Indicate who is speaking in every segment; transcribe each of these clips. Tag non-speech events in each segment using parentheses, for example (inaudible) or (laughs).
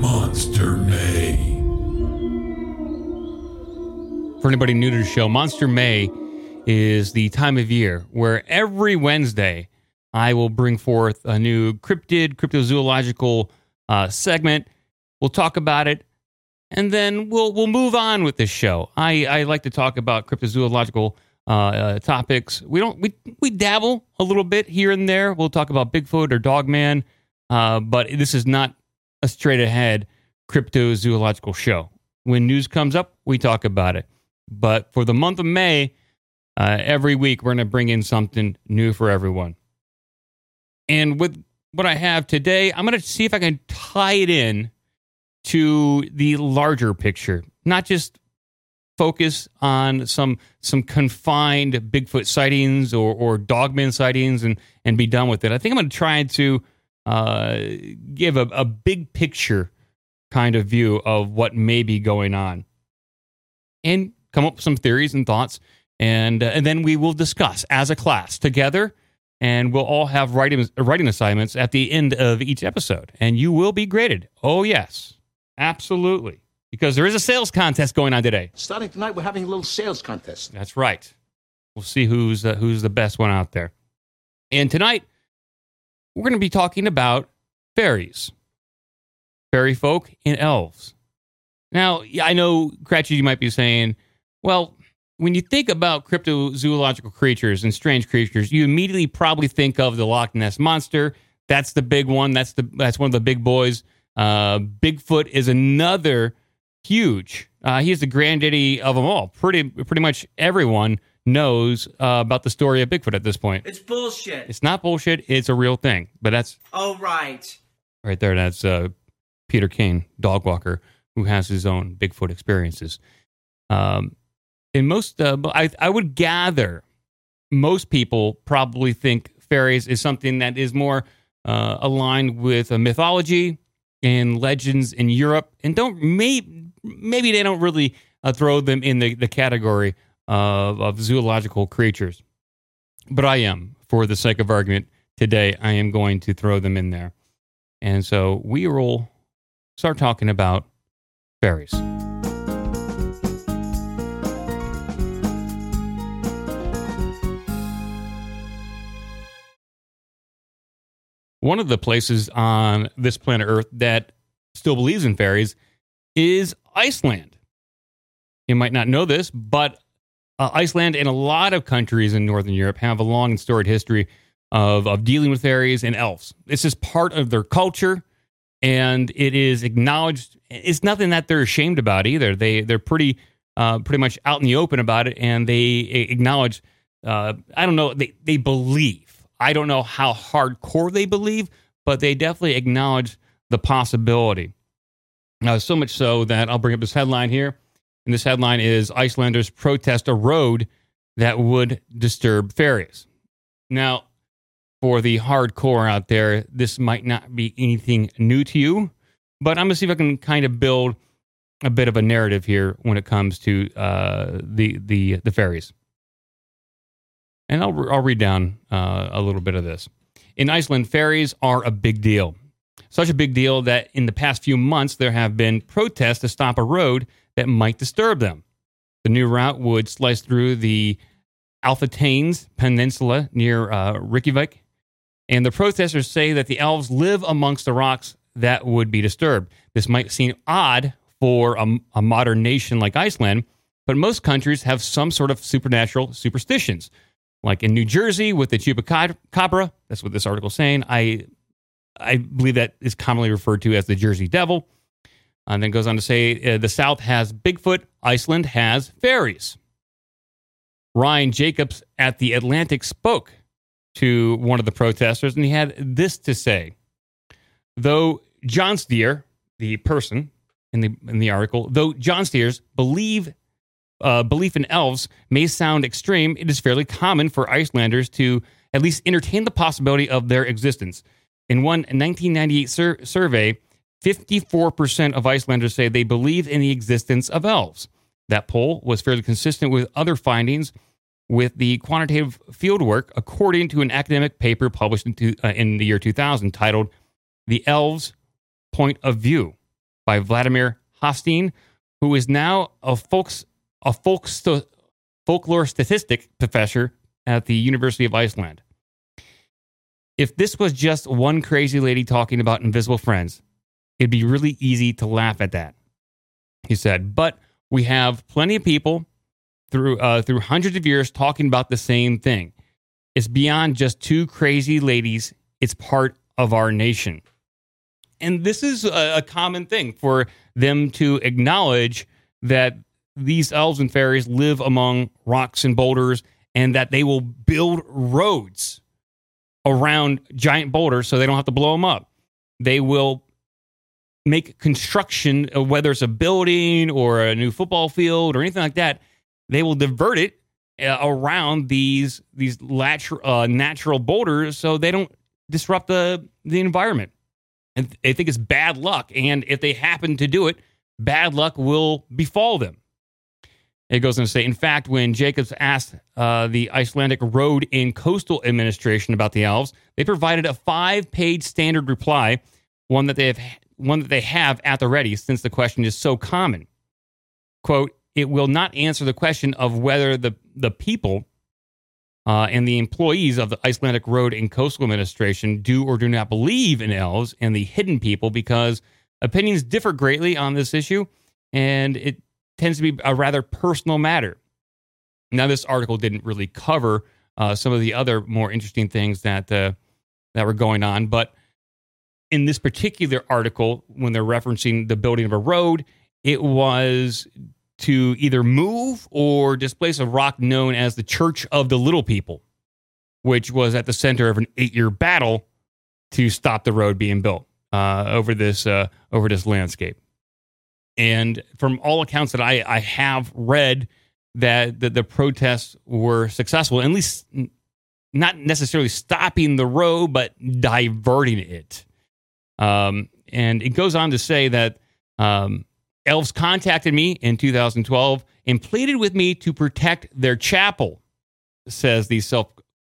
Speaker 1: Monster May.
Speaker 2: For anybody new to the show, Monster May is the time of year where every Wednesday I will bring forth a new cryptid, cryptozoological uh, segment. We'll talk about it, and then we'll we'll move on with this show. I, I like to talk about cryptozoological uh, uh, topics. We don't we we dabble a little bit here and there. We'll talk about Bigfoot or Dogman, uh, but this is not a straight ahead cryptozoological show. When news comes up, we talk about it. But for the month of May, uh, every week we're going to bring in something new for everyone. And with what I have today, I'm going to see if I can tie it in to the larger picture, not just focus on some some confined Bigfoot sightings or or Dogman sightings and and be done with it. I think I'm going to try to uh, give a, a big picture kind of view of what may be going on, and come up with some theories and thoughts, and uh, and then we will discuss as a class together. And we'll all have writing writing assignments at the end of each episode, and you will be graded. Oh yes, absolutely because there is a sales contest going on today.
Speaker 3: Starting tonight, we're having a little sales contest.
Speaker 2: That's right. We'll see who's uh, who's the best one out there. And tonight, we're going to be talking about fairies, fairy folk, and elves. Now, I know, Cratchit, you might be saying, well, when you think about cryptozoological creatures and strange creatures, you immediately probably think of the Loch Ness monster. That's the big one. That's the that's one of the big boys. Uh, Bigfoot is another huge. Uh, he's the granddaddy of them all. Pretty pretty much everyone knows uh, about the story of Bigfoot at this point.
Speaker 4: It's bullshit.
Speaker 2: It's not bullshit. It's a real thing. But that's
Speaker 4: oh right.
Speaker 2: right there. That's uh, Peter Kane, dog walker, who has his own Bigfoot experiences. Um, and most, uh, I, I would gather, most people probably think fairies is something that is more uh, aligned with a mythology and legends in Europe, and don't maybe maybe they don't really uh, throw them in the, the category of, of zoological creatures. But I am, for the sake of argument today, I am going to throw them in there. And so we will start talking about fairies. One of the places on this planet Earth that still believes in fairies is Iceland. You might not know this, but uh, Iceland and a lot of countries in Northern Europe have a long and storied history of, of dealing with fairies and elves. This is part of their culture, and it is acknowledged. It's nothing that they're ashamed about either. They they're pretty uh, pretty much out in the open about it, and they acknowledge. Uh, I don't know. They they believe. I don't know how hardcore they believe, but they definitely acknowledge the possibility. Uh, so much so that I'll bring up this headline here. And this headline is Icelanders protest a road that would disturb fairies. Now, for the hardcore out there, this might not be anything new to you, but I'm going to see if I can kind of build a bit of a narrative here when it comes to uh, the, the, the fairies. And I'll, I'll read down uh, a little bit of this. In Iceland, fairies are a big deal. Such a big deal that in the past few months, there have been protests to stop a road that might disturb them. The new route would slice through the Álftanes Peninsula near uh, Reykjavik. And the protesters say that the elves live amongst the rocks that would be disturbed. This might seem odd for a, a modern nation like Iceland, but most countries have some sort of supernatural superstitions like in New Jersey with the chupacabra. That's what this article is saying. I I believe that is commonly referred to as the Jersey Devil. And then goes on to say uh, the South has Bigfoot, Iceland has fairies. Ryan Jacobs at the Atlantic spoke to one of the protesters, and he had this to say. Though Jónsdóttir, the person in the in the article, though Jónsdóttir's believe uh, belief in elves may sound extreme, it is fairly common for Icelanders to at least entertain the possibility of their existence. In one 1998 sur- survey, 54% of Icelanders say they believe in the existence of elves. That poll was fairly consistent with other findings with the quantitative fieldwork, according to an academic paper published in, two, uh, in the year 2000 titled The Elves' Point of View by Valdimar Hafstein, who is now a, folks, a folkloristics professor at the University of Iceland. If this was just one crazy lady talking about invisible friends, it'd be really easy to laugh at that, he said. But we have plenty of people through uh, through hundreds of years talking about the same thing. It's beyond just two crazy ladies. It's part of our nation, and this is a, a common thing for them to acknowledge that these elves and fairies live among rocks and boulders, and that they will build roads around giant boulders so they don't have to blow them up. They will make construction, uh, whether it's a building or a new football field or anything like that, they will divert it uh, around these these uh, natural boulders so they don't disrupt the the environment. And they think it's bad luck, and if they happen to do it, bad luck will befall them. It goes on to say, in fact, when Jacobs asked uh, the Icelandic Road and Coastal Administration about the elves, they provided a five-page standard reply, one that they have one that they have at the ready since the question is so common. Quote, it will not answer the question of whether the, the people uh, and the employees of the Icelandic Road and Coastal Administration do or do not believe in elves and the hidden people because opinions differ greatly on this issue and it tends to be a rather personal matter. Now, this article didn't really cover uh, some of the other more interesting things that uh, that were going on, but in this particular article, when they're referencing the building of a road, it was to either move or displace a rock known as the Church of the Little People, which was at the center of an eight-year battle to stop the road being built uh, over this uh, over this landscape. And from all accounts that I, I have read, that the, the protests were successful, at least not necessarily stopping the road, but diverting it. Um, and it goes on to say that um, elves contacted me in 2012 and pleaded with me to protect their chapel, says the self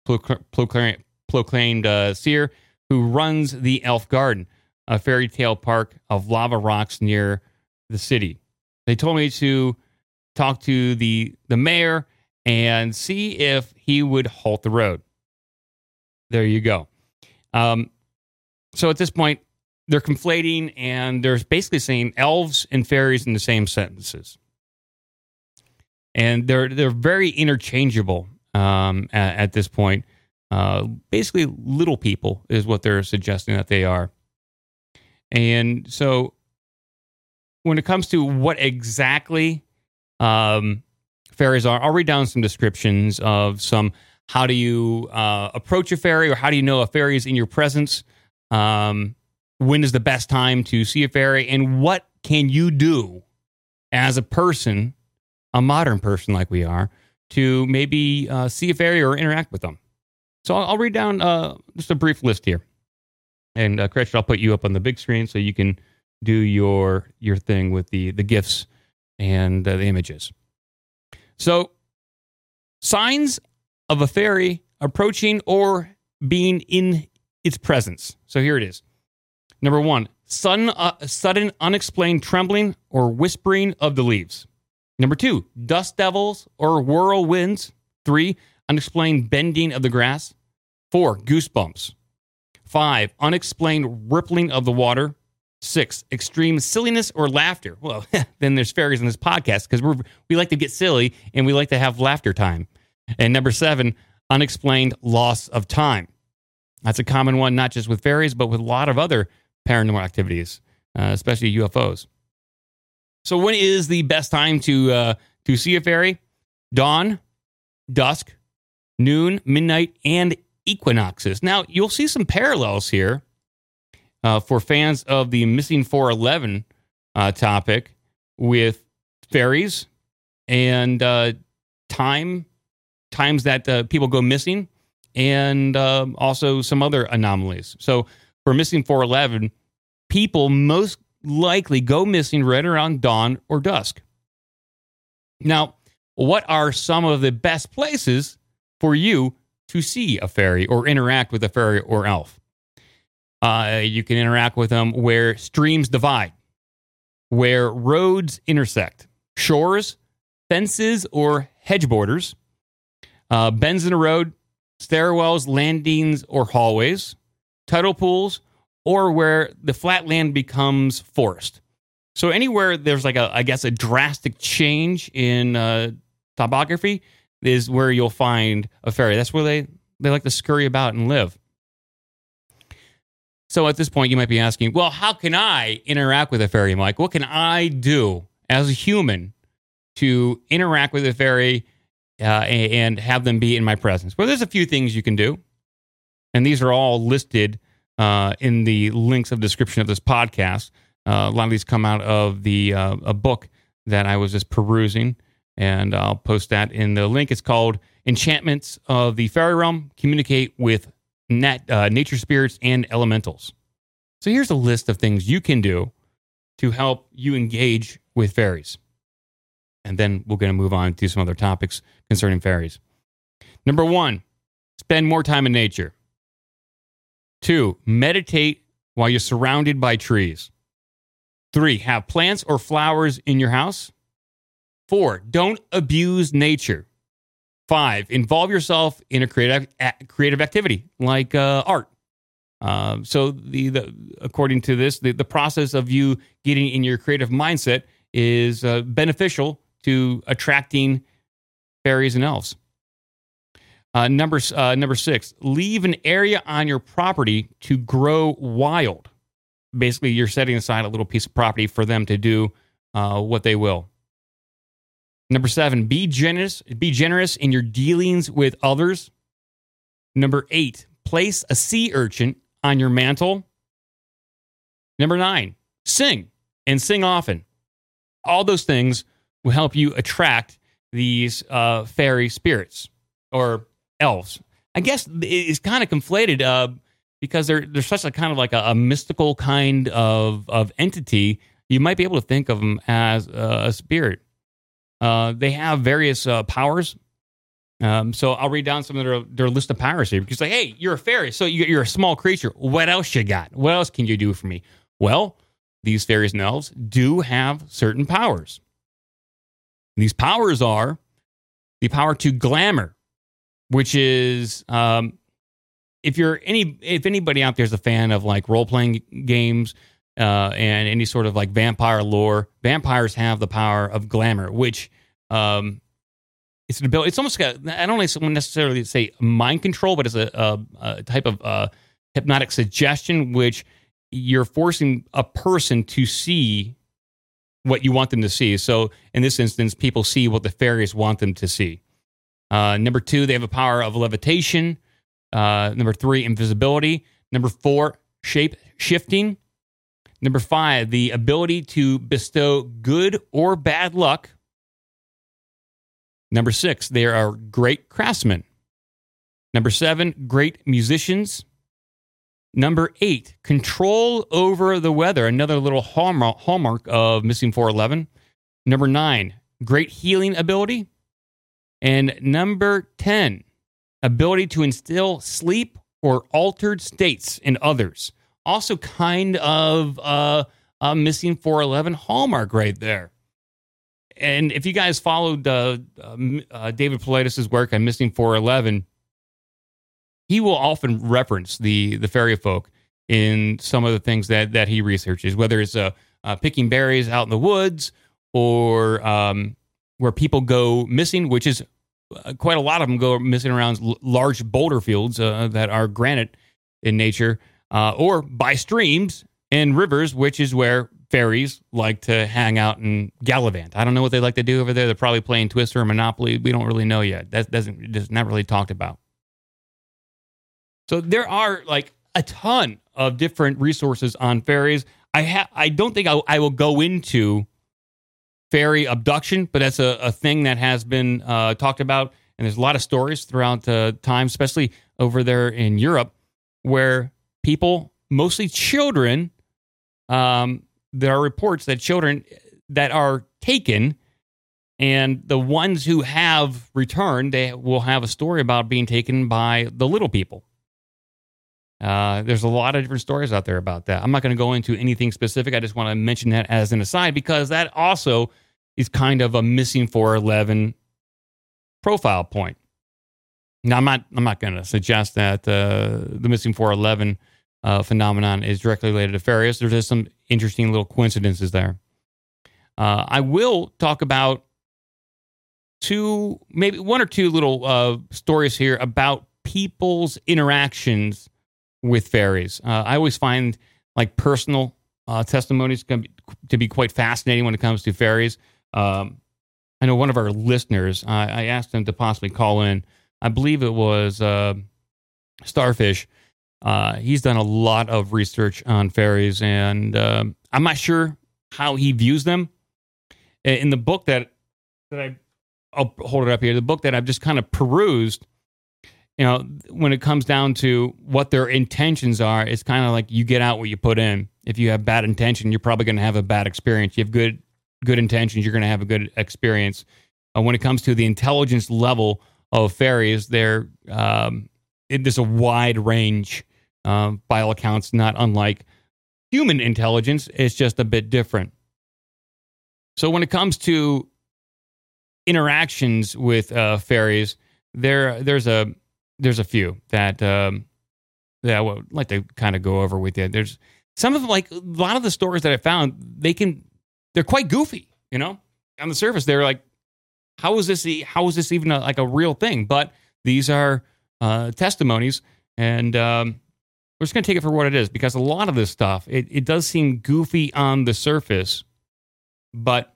Speaker 2: proclaimed uh, seer who runs the Elf Garden, a fairy tale park of lava rocks near the city. They told me to talk to the, the mayor and see if he would halt the road. There you go. Um, so at this point, they're conflating and they're basically saying elves and fairies in the same sentences. And they're they're very interchangeable um, at, at, this point. Uh, basically, little people is what they're suggesting that they are. And so, when it comes to what exactly um, fairies are, I'll read down some descriptions of some. How do you uh, approach a fairy, or how do you know a fairy is in your presence? Um, when is the best time to see a fairy and what can you do as a person, a modern person like we are, to maybe uh, see a fairy or interact with them. So I'll, I'll read down uh, just a brief list here. And uh, I'll put you up on the big screen so you can do your your thing with the the gifs and uh, the images. So, signs of a fairy approaching or being in its presence. So here it is. Number one, sudden, uh, sudden unexplained trembling or whispering of the leaves. Number two, dust devils or whirlwinds. Three, unexplained bending of the grass. Four, goosebumps. Five, unexplained rippling of the water. Six, extreme silliness or laughter. Well, (laughs) then there's fairies in this podcast because we we like to get silly and we like to have laughter time. And number seven, unexplained loss of time. That's a common one, not just with fairies, but with a lot of other paranormal activities, uh, especially UFOs. So, when is the best time to uh, to see a fairy? Dawn, dusk, noon, midnight, and equinoxes. Now, you'll see some parallels here uh, for fans of the missing 411 uh, topic with fairies and uh, time times that uh, people go missing, and um, also some other anomalies. So, for missing 411, people most likely go missing right around dawn or dusk. Now, what are some of the best places for you to see a fairy or interact with a fairy or elf. Uh, you can interact with them where streams divide, where roads intersect, shores, fences, or hedge borders, uh, bends in a road, stairwells, landings, or hallways, tidal pools, or where the flat land becomes forest. So anywhere there's like a, I guess, a drastic change in uh, topography is where you'll find a fairy. That's where they they like to scurry about and live. So at this point, you might be asking, well, how can I interact with a fairy, Mike? What can I do as a human to interact with a fairy uh, and have them be in my presence? Well, there's a few things you can do, and these are all listed uh, in the links of description of this podcast. Uh, a lot of these come out of the uh, a book that I was just perusing, and I'll post that in the link. It's called "Enchantments of the Fairy Realm: Communicate with nat- uh, Nature Spirits and Elementals." So here's a list of things you can do to help you engage with fairies, and then we're going to move on to some other topics concerning fairies. Number one, spend more time in nature. Two, meditate while you're surrounded by trees. Three, have plants or flowers in your house. Four, don't abuse nature. Five, involve yourself in a creative creative activity like uh, art. Uh, so, the, the according to this, the, the process of you getting in your creative mindset is uh, beneficial to attracting fairies and elves. Uh, number uh, number six, leave an area on your property to grow wild. Basically, you're setting aside a little piece of property for them to do uh, what they will. Number seven, be generous. Be generous in your dealings with others. Number eight, place a sea urchin on your mantle. Number nine, sing and sing often. All those things will help you attract these uh, fairy spirits or elves. I guess it's kind of conflated uh, because they're they're such a kind of like a, a, mystical kind of of entity. You might be able to think of them as a, a spirit. Uh, they have various uh, powers. Um, so I'll read down some of their, their list of powers here because, like, hey, you're a fairy, so you're a small creature. What else you got? What else can you do for me? Well, these fairies and elves do have certain powers. These powers are the power to glamour, which is um, if you're any if anybody out there is a fan of like role playing games uh, and any sort of like vampire lore, vampires have the power of glamour, which um, it's an ability. It's almost got I don't necessarily say mind control, but it's a, a, a type of uh, hypnotic suggestion, which you're forcing a person to see what you want them to see. So in this instance, people see what the fairies want them to see. Uh, number two, they have a power of levitation. Uh, number three, invisibility. Number four, shape shifting. Number five, the ability to bestow good or bad luck. Number six, they are great craftsmen. Number seven, great musicians. Number eight, control over the weather. Another little hallmark of Missing 411. Number nine, great healing ability. And number 10, ability to instill sleep or altered states in others. Also, kind of uh, a missing 411 hallmark right there. And if you guys followed uh, uh, David Paulides' work on Missing 411, he will often reference the the fairy folk in some of the things that that he researches, whether it's uh, uh, picking berries out in the woods or um, where people go missing, which is uh, quite a lot of them go missing around large boulder fields uh, that are granite in nature, uh, or by streams and rivers, which is where fairies like to hang out and gallivant. I don't know what they like to do over there. They're probably playing Twister or Monopoly. We don't really know yet. That doesn't just not really talked about. So there are like a ton of different resources on fairies. I ha- I don't think I, will go into fairy abduction, but that's a, a thing that has been uh, talked about. And there's a lot of stories throughout the time, especially over there in Europe, where people, mostly children, um, there are reports that children that are taken And the ones who have returned, they will have a story about being taken by the little people. Uh, there's a lot of different stories out there about that. I'm not going to go into anything specific. I just want to mention that as an aside because that also is kind of a missing 411 profile point. Now, I'm not. I'm not going to suggest that uh, the missing 411 uh, phenomenon is directly related to fairies. There's just some interesting little coincidences there. Uh, I will talk about two, maybe one or two little uh, stories here about people's interactions with fairies. Uh, I always find like personal uh, testimonies to be quite fascinating when it comes to fairies. Um, I know one of our listeners, I asked him to possibly call in. I believe it was uh, Starfish. Uh, he's done a lot of research on fairies, and um, I'm not sure how he views them. In the book that that I, I'll hold it up here. The book that I've just kind of perused, you know, when it comes down to what their intentions are, it's kind of like you get out what you put in. If you have bad intention, you're probably going to have a bad experience. You have good good intentions, you're going to have a good experience. Uh, when it comes to the intelligence level of fairies, there um, there's a wide range. Um, by all accounts, not unlike human intelligence. It's just a bit different. So when it comes to interactions with uh, fairies, there there's a there's a few that um, that I would like to kind of go over with you. There's some of them, like a lot of the stories that I found, they can they're quite goofy, you know. On the surface, they're like, how is this? How is this even a, like a real thing? But these are uh, testimonies, and um, we're just going to take it for what it is because a lot of this stuff it, it does seem goofy on the surface, but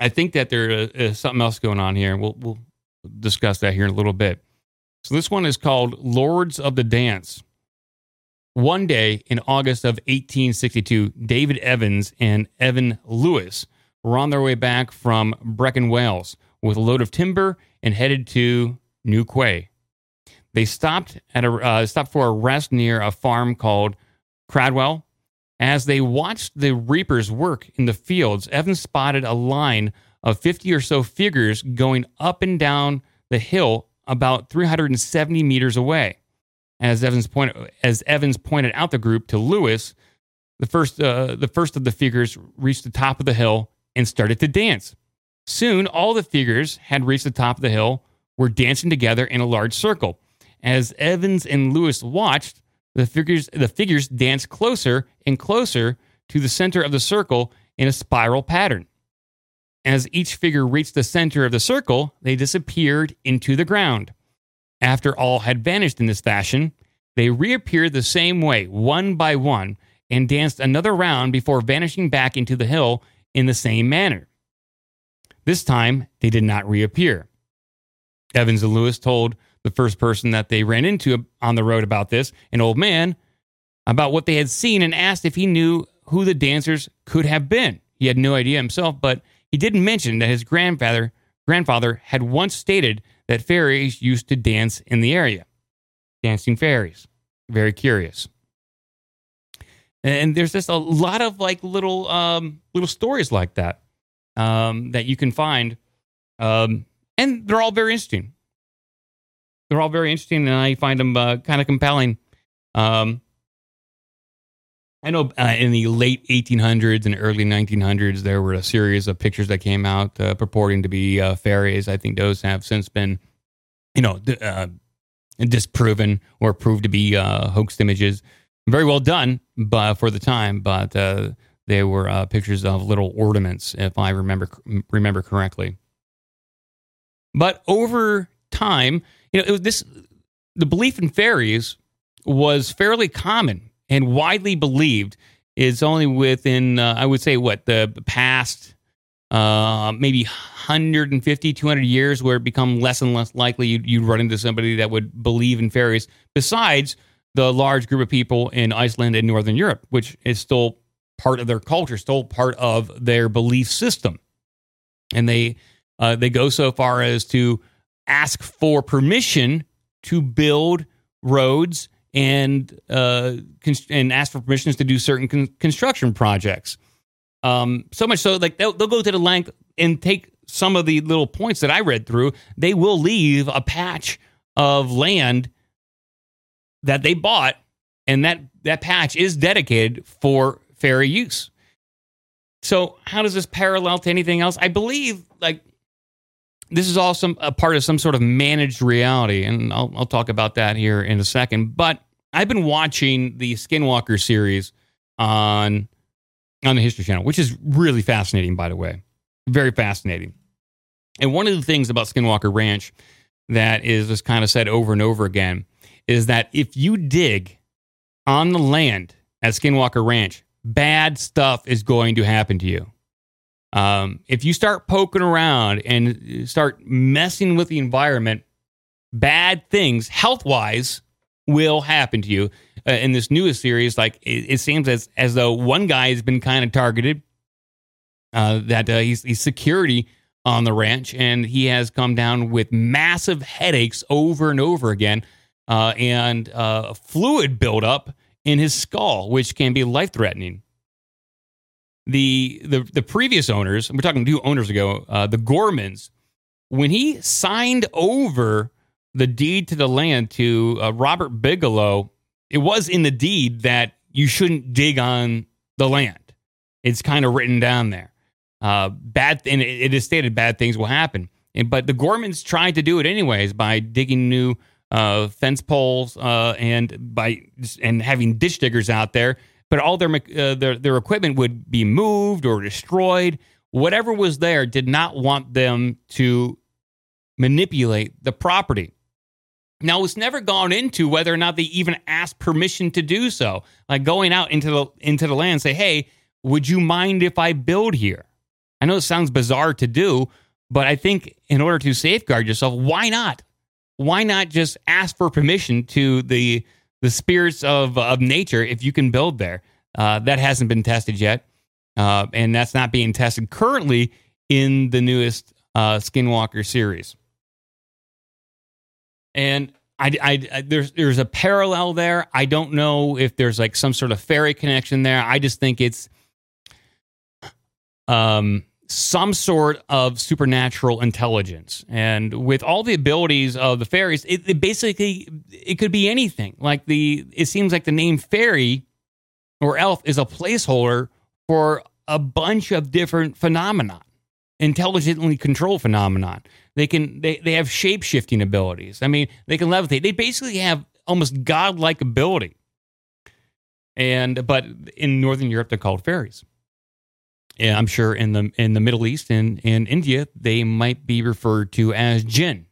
Speaker 2: I think that there is something else going on here. We'll we'll discuss that here in a little bit. So this one is called Lords of the Dance. One day in August of 1862, David Evans and Evan Lewis were on their way back from Brecon, Wales, with a load of timber and headed to New Quay. They stopped at a uh, stopped for a rest near a farm called Cradwell. As they watched the reapers work in the fields, Evans spotted a line of 50 or so figures going up and down the hill about 370 meters away. As Evans pointed, as Evans pointed out the group to Lewis, the first, uh, the first of the figures reached the top of the hill and started to dance. Soon, all the figures had reached the top of the hill, were dancing together in a large circle. As Evans and Lewis watched, the figures, the figures danced closer and closer to the center of the circle in a spiral pattern. As each figure reached the center of the circle, they disappeared into the ground. After all had vanished in this fashion, they reappeared the same way, one by one, and danced another round before vanishing back into the hill in the same manner. This time, they did not reappear. Evans and Lewis told the first person that they ran into on the road about this, an old man, about what they had seen and asked if he knew who the dancers could have been. He had no idea himself, but he didn't mention that his grandfather grandfather had once stated that fairies used to dance in the area. Dancing fairies. Very curious. And there's just a lot of like little um, little stories like that um, that you can find, um, and they're all very interesting. They're all very interesting, and I find them uh, kind of compelling. Um, I know uh, in the late 1800s and early 1900s, there were a series of pictures that came out uh, purporting to be uh, fairies. I think those have since been, you know, uh, disproven or proved to be uh, hoaxed images. Very well done, but for the time, but they were pictures of little ornaments, if I remember remember correctly. But over time, you know, it was this the belief in fairies was fairly common and widely believed is only within, uh, I would say, what, the past uh, maybe 150, 200 years where it become less and less likely you'd, you'd run into somebody that would believe in fairies, besides the large group of people in Iceland and Northern Europe, which is still part of their culture, still part of their belief system. And they, uh, they go so far as to ask for permission to build roads and uh, and ask for permissions to do certain con- construction projects. Um, so much so, like they'll, they'll go to the length and take some of the little points that I read through, they will leave a patch of land that they bought, and that that patch is dedicated for fairy use. So, how does this parallel to anything else? I believe like this is all some a part of some sort of managed reality, and I'll, I'll talk about that here in a second. But I've been watching the Skinwalker series on on the History Channel, which is really fascinating, by the way, very fascinating. And one of the things about Skinwalker Ranch that is just kind of said over and over again is that if you dig on the land at Skinwalker Ranch, bad stuff is going to happen to you. Um, if you start poking around and start messing with the environment, bad things, health wise, will happen to you. Uh, in this newest series, like it, it, seems as as though one guy has been kind of targeted. Uh, that uh, he's, he's security on the ranch, and he has come down with massive headaches over and over again, uh, and uh, fluid buildup in his skull, which can be life threatening the the the previous owners, we're talking two owners ago, uh, the Gormans, when he signed over the deed to the land to uh, Robert Bigelow, it was in the deed that you shouldn't dig on the land. It's kind of written down there. Uh, bad, and it, it is stated bad things will happen. And, but the Gormans tried to do it anyways by digging new uh, fence poles uh, and by and having ditch diggers out there but all their, uh, their their equipment would be moved or destroyed. Whatever was there did not want them to manipulate the property. Now it's never gone into whether or not they even asked permission to do so. Like going out into the into the land, and say, "Hey, would you mind if I build here?" I know it sounds bizarre to do, but I think in order to safeguard yourself, why not? Why not just ask for permission to the the spirits of of nature if you can build there. Uh, that hasn't been tested yet, uh, and that's not being tested currently in the newest uh, Skinwalker series. And I, I, I, there's there's a parallel there. I don't know if there's like some sort of fairy connection there. I just think it's um some sort of supernatural intelligence. And with all the abilities of the fairies, it, it, basically it could be anything. Like the it seems like the name fairy or elf is a placeholder for a bunch of different phenomena, intelligently controlled phenomenon. They can they they have shape shifting abilities. I mean, they can levitate. They basically have almost godlike ability. And but in Northern Europe, they're called fairies. Yeah, I'm sure in the in the Middle East and in India, they might be referred to as jinn.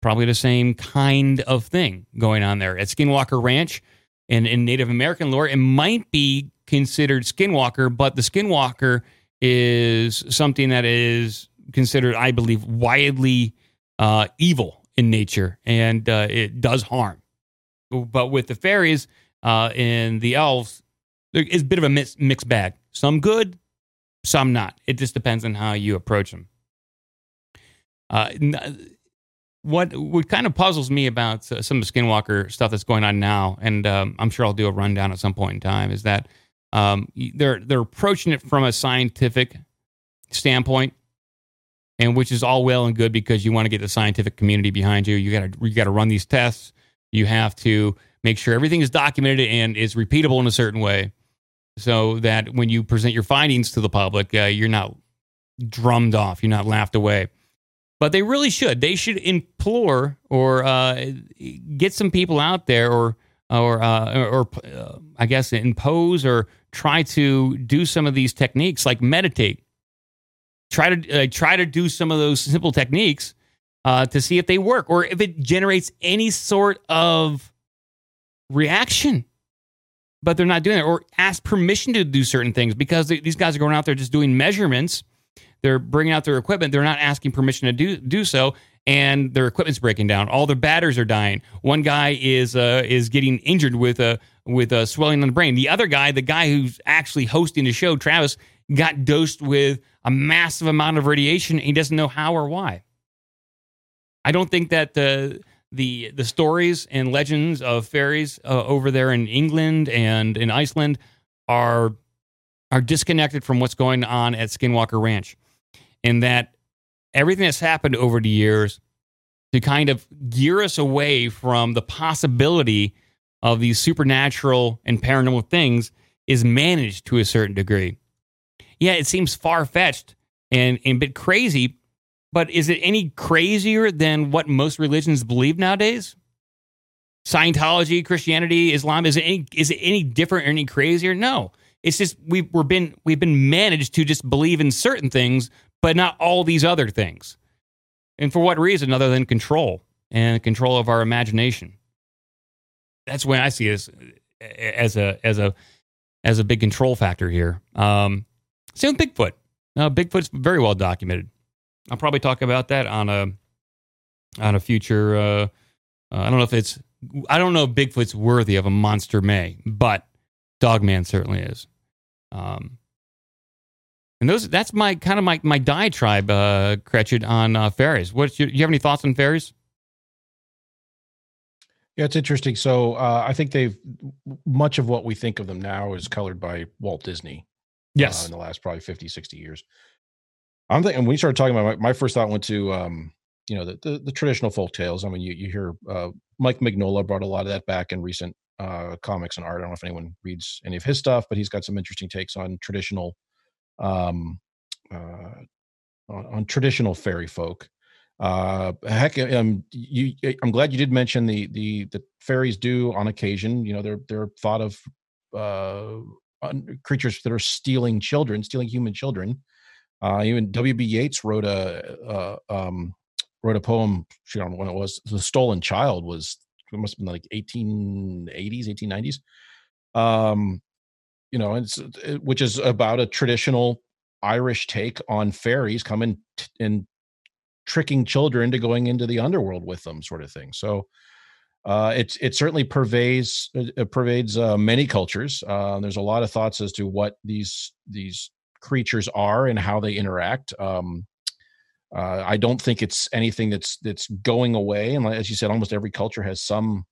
Speaker 2: Probably the same kind of thing going on there at Skinwalker Ranch. And in Native American lore, it might be considered Skinwalker, but the Skinwalker is something that is considered, I believe, widely uh, evil in nature, and uh, it does harm. But with the fairies uh, and the elves, it's a bit of a mixed bag. Some good, some not. It just depends on how you approach them. Uh, what what kind of puzzles me about uh, some of the Skinwalker stuff that's going on now, and um, I'm sure I'll do a rundown at some point in time, is that um, they're they're approaching it from a scientific standpoint, and which is all well and good because you want to get the scientific community behind you. You got to you got to run these tests. You have to make sure everything is documented and is repeatable in a certain way so that when you present your findings to the public, uh, you're not drummed off, you're not laughed away. But they really should. They should implore or uh, get some people out there, or or uh, or, uh, I guess impose or try to do some of these techniques, like meditate. Try to uh, try to do some of those simple techniques uh, to see if they work or if it generates any sort of reaction but they're not doing it or ask permission to do certain things because these guys are going out there just doing measurements. They're bringing out their equipment. They're not asking permission to do do so, and their equipment's breaking down. All their batters are dying. One guy is uh, is getting injured with a with a swelling on the brain. The other guy, the guy who's actually hosting the show, Travis, got dosed with a massive amount of radiation. He doesn't know how or why. I don't think that the the the stories and legends of fairies uh, over there in England and in Iceland are are disconnected from what's going on at Skinwalker Ranch, and that everything that's happened over the years to kind of gear us away from the possibility of these supernatural and paranormal things is managed to a certain degree. Yeah, it seems far fetched and, and a bit crazy, but is it any crazier than what most religions believe nowadays? Scientology, Christianity, Islam, is it any, is it any different or any crazier? No. It's just we've we're been we've been managed to just believe in certain things, but not all these other things. And for what reason other than control and control of our imagination? That's when I see this as a as a as a big control factor here. Um, same with Bigfoot. Uh, Bigfoot's very well documented. I'll probably talk about that on a on a future. Uh, uh, I don't know if it's. I don't know if Bigfoot's worthy of a monster may, but Dogman certainly is. Um, and those that's my kind of my my diatribe, uh, Cretchen, on uh, fairies. What you, you have any thoughts on fairies?
Speaker 4: Yeah, it's interesting. So uh, I think they've much of what we think of them now is colored by Walt Disney.
Speaker 2: Yes,
Speaker 4: uh, in the last probably 50, 60 years. I'm thinking when you started talking about my, my first thought went to um, you know the, the, the traditional folk tales. I mean, you you hear uh, Mike Mignola brought a lot of that back in recent uh, comics and art. I don't know if anyone reads any of his stuff, but he's got some interesting takes on traditional um, uh, on, on traditional fairy folk. Uh, heck, um, you, I'm glad you did mention the the the fairies do on occasion. You know, they're they're thought of uh, creatures that are stealing children, stealing human children. Uh, even W.B. Yeats wrote a uh, um, wrote a poem. I don't know when it was. The Stolen Child was it must have been like 1880s, 1890s. Um, you know, it's it, which is about a traditional Irish take on fairies coming t- and tricking children into going into the underworld with them, sort of thing. So uh, it it certainly pervades it pervades uh, many cultures. Uh, there's a lot of thoughts as to what these these creatures are and how they interact. Um, uh, I don't think it's anything that's that's going away. And as you said, almost every culture has some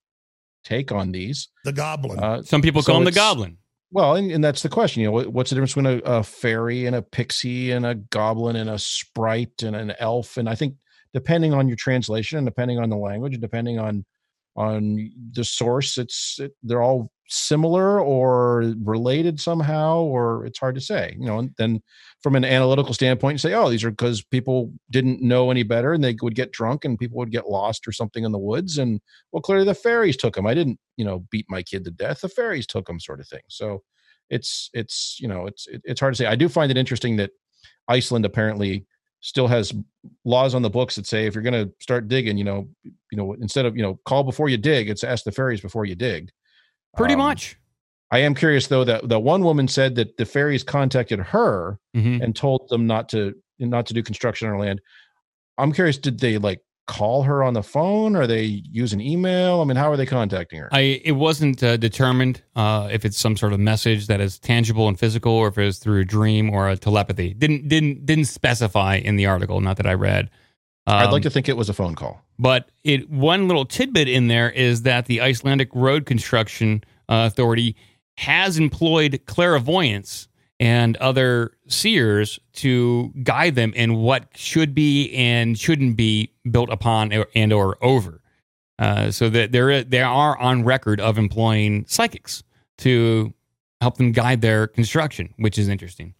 Speaker 4: take on these.
Speaker 5: The goblin.
Speaker 4: Uh,
Speaker 2: Some people
Speaker 4: so
Speaker 2: call him the goblin.
Speaker 4: well, and, and that's the question. You know, what, what's the difference between a, a fairy and a pixie and a goblin and a sprite and an elf? And I think depending on your translation and depending on the language and depending on on the source, it's it, they're all similar or related somehow, or it's hard to say. You know, and then from an analytical standpoint, you say, oh, these are because people didn't know any better and they would get drunk and people would get lost or something in the woods. And well, clearly the fairies took them. I didn't, you know, beat my kid to death. The fairies took them, sort of thing. So it's it's you know it's it, it's hard to say. I do find it interesting that Iceland apparently still has laws on the books that say if you're going to start digging, you know, you know, instead of you know call before you dig, it's ask the fairies before you dig.
Speaker 2: Pretty
Speaker 4: Um,
Speaker 2: much.
Speaker 4: I am curious though that the one woman said that the fairies contacted her
Speaker 2: Mhm.
Speaker 4: and told them not to not to do construction on her land. I'm curious, did they like call her on the phone or they use an email? I mean, how are they contacting her?
Speaker 2: I it wasn't uh, determined uh, if it's some sort of message that is tangible and physical, or if it was through a dream or a telepathy. Didn't didn't didn't specify in the article. Not that I read.
Speaker 4: I'd
Speaker 2: Um,
Speaker 4: like to think it was a phone call.
Speaker 2: But it one little tidbit in there is that the Icelandic Road Construction uh, Authority has employed clairvoyants and other seers to guide them in what should be and shouldn't be built upon and or over. Uh, so that there they are on record of employing psychics to help them guide their construction, which is interesting.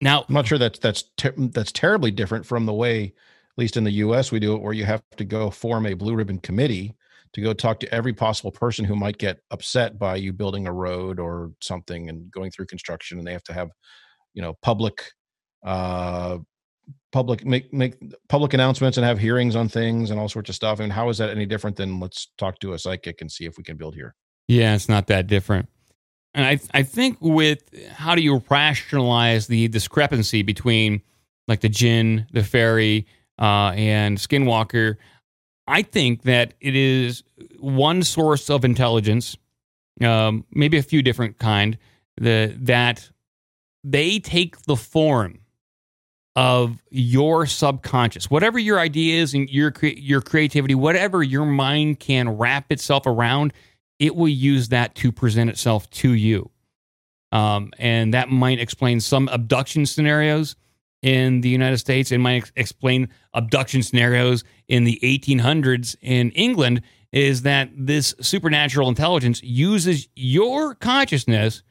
Speaker 2: Now,
Speaker 4: I'm not sure that's that's ter- that's terribly different from the way, at least in the U.S., we do it, where you have to go form a blue ribbon committee to go talk to every possible person who might get upset by you building a road or something and going through construction, and they have to have, you know, public, uh, public make make public announcements and have hearings on things and all sorts of stuff. And how is that any different than let's talk to a psychic and see if we can build here?
Speaker 2: Yeah, it's not that different. And I I think with how do you rationalize the discrepancy between like the Jinn, the fairy, uh, and Skinwalker? I think that it is one source of intelligence, um, maybe a few different kind, the, that they take the form of your subconscious, whatever your ideas and your your creativity, whatever your mind can wrap itself around, it will use that to present itself to you. Um, and that might explain some abduction scenarios. In the United States and might explain abduction scenarios in the 1800s in England is that this supernatural intelligence uses your consciousness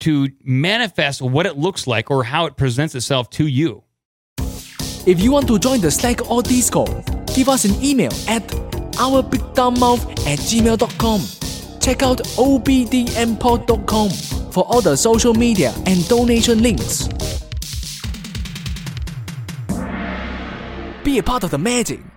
Speaker 2: to manifest what it looks like or how it presents itself to you.
Speaker 5: If you want to join the Slack or Discord, give us an email at ourbigdumbmouth at gmail.com. Check out obdmpod.com for all the social media and donation links. Be a part of the magic.